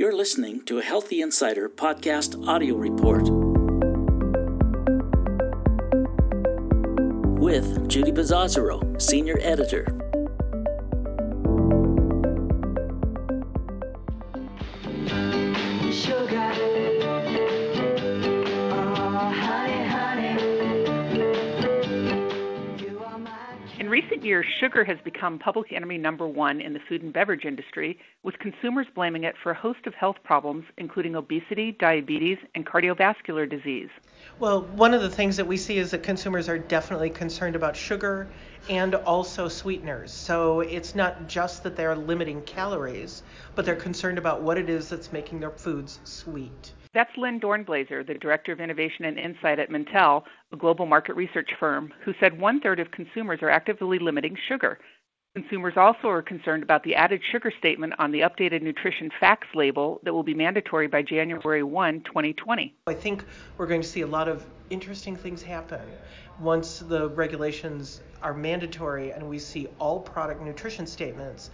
You're listening to a Healthy Insider podcast audio report. With Judie Bizzozero, Senior Editor. Recent years, sugar has become public enemy number one in the food and beverage industry, with consumers blaming it for a host of health problems, including obesity, diabetes, and cardiovascular disease. Well, one of the things that we see is that consumers are definitely concerned about sugar and also sweeteners. So it's not just that they're limiting calories, but they're concerned about what it is that's making their foods sweet. That's Lynn Dornblaser, the Director of Innovation and Insight at Mintel, a global market research firm, who said one third of consumers are actively limiting sugar. Consumers also are concerned about the added sugar statement on the updated nutrition facts label that will be mandatory by January 1, 2020. I think we're going to see a lot of interesting things happen once the regulations are mandatory and we see all product nutrition statements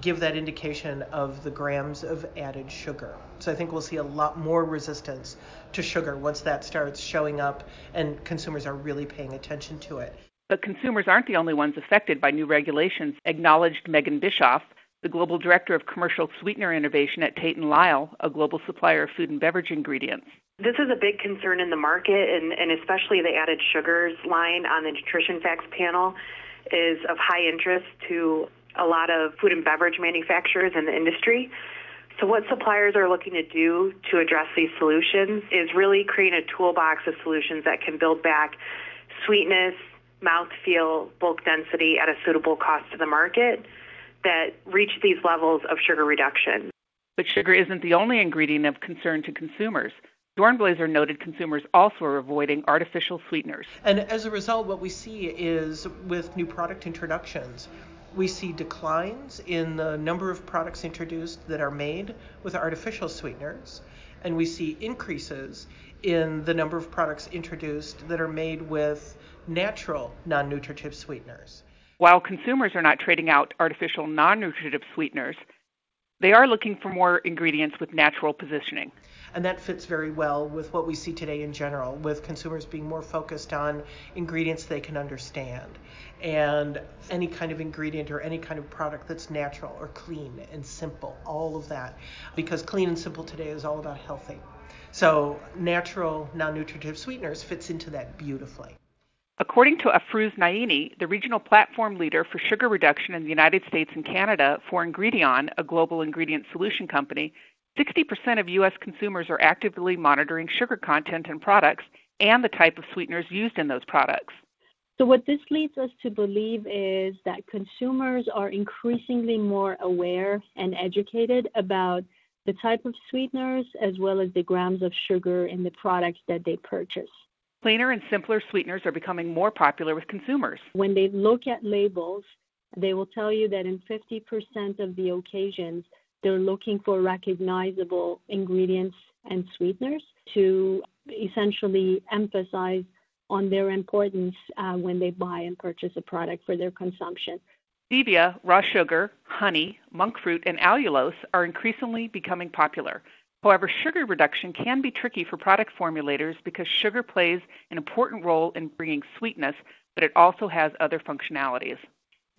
give that indication of the grams of added sugar. So I think we'll see a lot more resistance to sugar once that starts showing up and consumers are really paying attention to it. But consumers aren't the only ones affected by new regulations, acknowledged Megan Bischoff, the Global Director of Commercial Sweetener Innovation at Tate & Lyle, a global supplier of food and beverage ingredients. This is a big concern in the market, and, and especially the added sugars line on the nutrition facts panel is of high interest to a lot of food and beverage manufacturers in the industry. So, what suppliers are looking to do to address these solutions is really create a toolbox of solutions that can build back sweetness, mouthfeel, bulk density at a suitable cost to the market that reach these levels of sugar reduction. But sugar isn't the only ingredient of concern to consumers. Dornblaser noted consumers also are avoiding artificial sweeteners. And as a result, what we see is with new product introductions, we see declines in the number of products introduced that are made with artificial sweeteners, and we see increases in the number of products introduced that are made with natural non nutritive sweeteners. While consumers are not trading out artificial non nutritive sweeteners, they are looking for more ingredients with natural positioning. And that fits very well with what we see today in general, with consumers being more focused on ingredients they can understand and any kind of ingredient or any kind of product that's natural or clean and simple, all of that. Because clean and simple today is all about healthy. So natural non-nutritive sweeteners fits into that beautifully. According to Afrouz Naini, the regional platform leader for sugar reduction in the United States and Canada for Ingredion, a global ingredient solution company, 60% of U.S. consumers are actively monitoring sugar content in products and the type of sweeteners used in those products. So, what this leads us to believe is that consumers are increasingly more aware and educated about the type of sweeteners as well as the grams of sugar in the products that they purchase. Cleaner and simpler sweeteners are becoming more popular with consumers. When they look at labels, they will tell you that in 50% of the occasions, they're looking for recognizable ingredients and sweeteners to essentially emphasize on their importance uh, when they buy and purchase a product for their consumption. Stevia, raw sugar, honey, monk fruit, and allulose are increasingly becoming popular. However, sugar reduction can be tricky for product formulators because sugar plays an important role in bringing sweetness, but it also has other functionalities.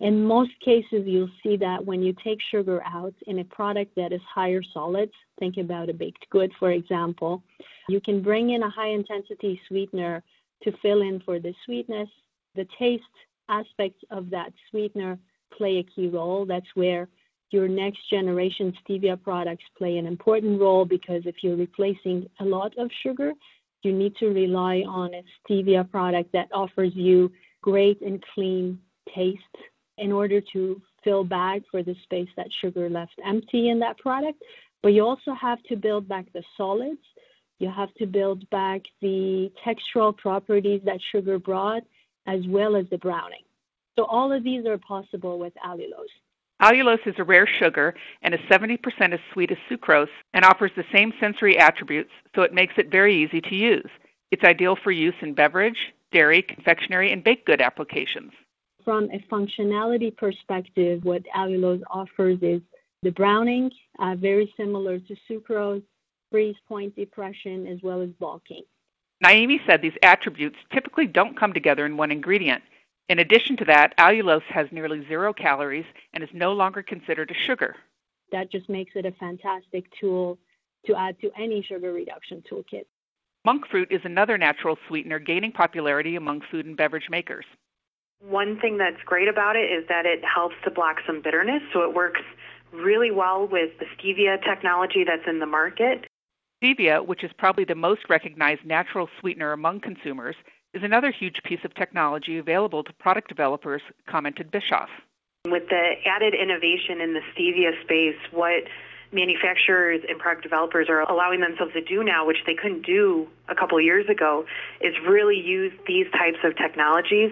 In most cases, you'll see that when you take sugar out in a product that is higher solids, think about a baked good, for example, you can bring in a high intensity sweetener to fill in for the sweetness. The taste aspects of that sweetener play a key role. That's where your next generation stevia products play an important role because if you're replacing a lot of sugar, you need to rely on a stevia product that offers you great and clean taste in order to fill back for the space that sugar left empty in that product. But you also have to build back the solids. You have to build back the textural properties that sugar brought, as well as the browning. So all of these are possible with allulose. Allulose is a rare sugar and is 70% as sweet as sucrose and offers the same sensory attributes, so it makes it very easy to use. It's ideal for use in beverage, dairy, confectionery, and baked good applications. From a functionality perspective, what allulose offers is The browning, uh, very similar to sucrose, freeze point depression, as well as bulking. Naini said these attributes typically don't come together in one ingredient. In addition to that, allulose has nearly zero calories and is no longer considered a sugar. That just makes it a fantastic tool to add to any sugar reduction toolkit. Monk fruit is another natural sweetener gaining popularity among food and beverage makers. One thing that's great about it is that it helps to block some bitterness, so it works really well with the stevia technology that's in the market. Stevia, which is probably the most recognized natural sweetener among consumers, is another huge piece of technology available to product developers, commented Bischoff. With the added innovation in the stevia space, what manufacturers and product developers are allowing themselves to do now, which they couldn't do a couple years ago, is really use these types of technologies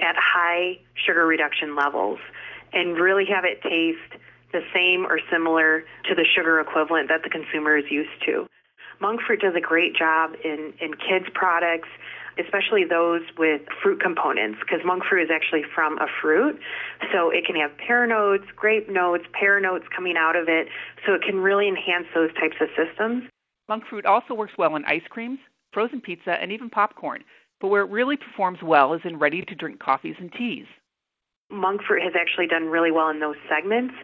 at high sugar reduction levels and really have it taste the same or similar to the sugar equivalent that the consumer is used to. Monk Fruit does a great job in, in kids' products, especially those with fruit components, because monk fruit is actually from a fruit. So it can have pear notes, grape notes, pear notes coming out of it. So it can really enhance those types of systems. Monk fruit also works well in ice creams, frozen pizza, and even popcorn. But where it really performs well is in ready to drink coffees and teas. Monk fruit has actually done really well in those segments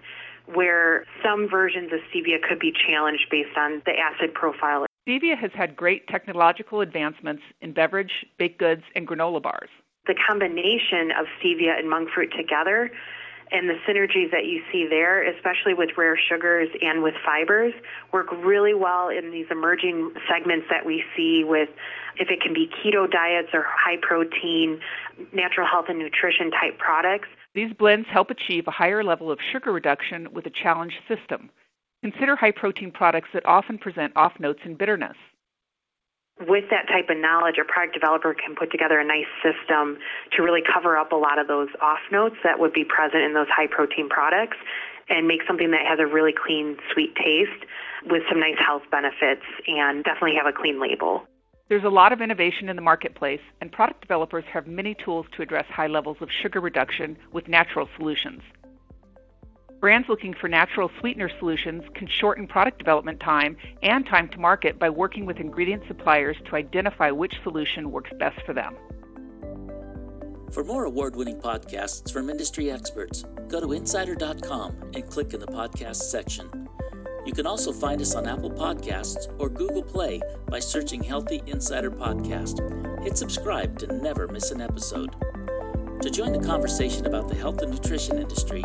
where some versions of stevia could be challenged based on the acid profile. Stevia has had great technological advancements in beverage, baked goods, and granola bars. The combination of stevia and monk fruit together and the synergies that you see there, especially with rare sugars and with fibers, work really well in these emerging segments that we see with if it can be keto diets or high protein, natural health and nutrition type products. These blends help achieve a higher level of sugar reduction with a challenged system. Consider high protein products that often present off notes and bitterness. With that type of knowledge, a product developer can put together a nice system to really cover up a lot of those off notes that would be present in those high protein products and make something that has a really clean, sweet taste with some nice health benefits and definitely have a clean label. There's a lot of innovation in the marketplace, and product developers have many tools to address high levels of sugar reduction with natural solutions. Brands looking for natural sweetener solutions can shorten product development time and time to market by working with ingredient suppliers to identify which solution works best for them. For more award winning podcasts from industry experts, go to insider.com and click in the podcast section. You can also find us on Apple Podcasts or Google Play by searching Healthy Insider Podcast. Hit subscribe to never miss an episode. To join the conversation about the health and nutrition industry,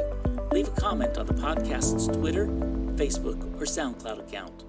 leave a comment on the podcast's Twitter, Facebook, or SoundCloud account.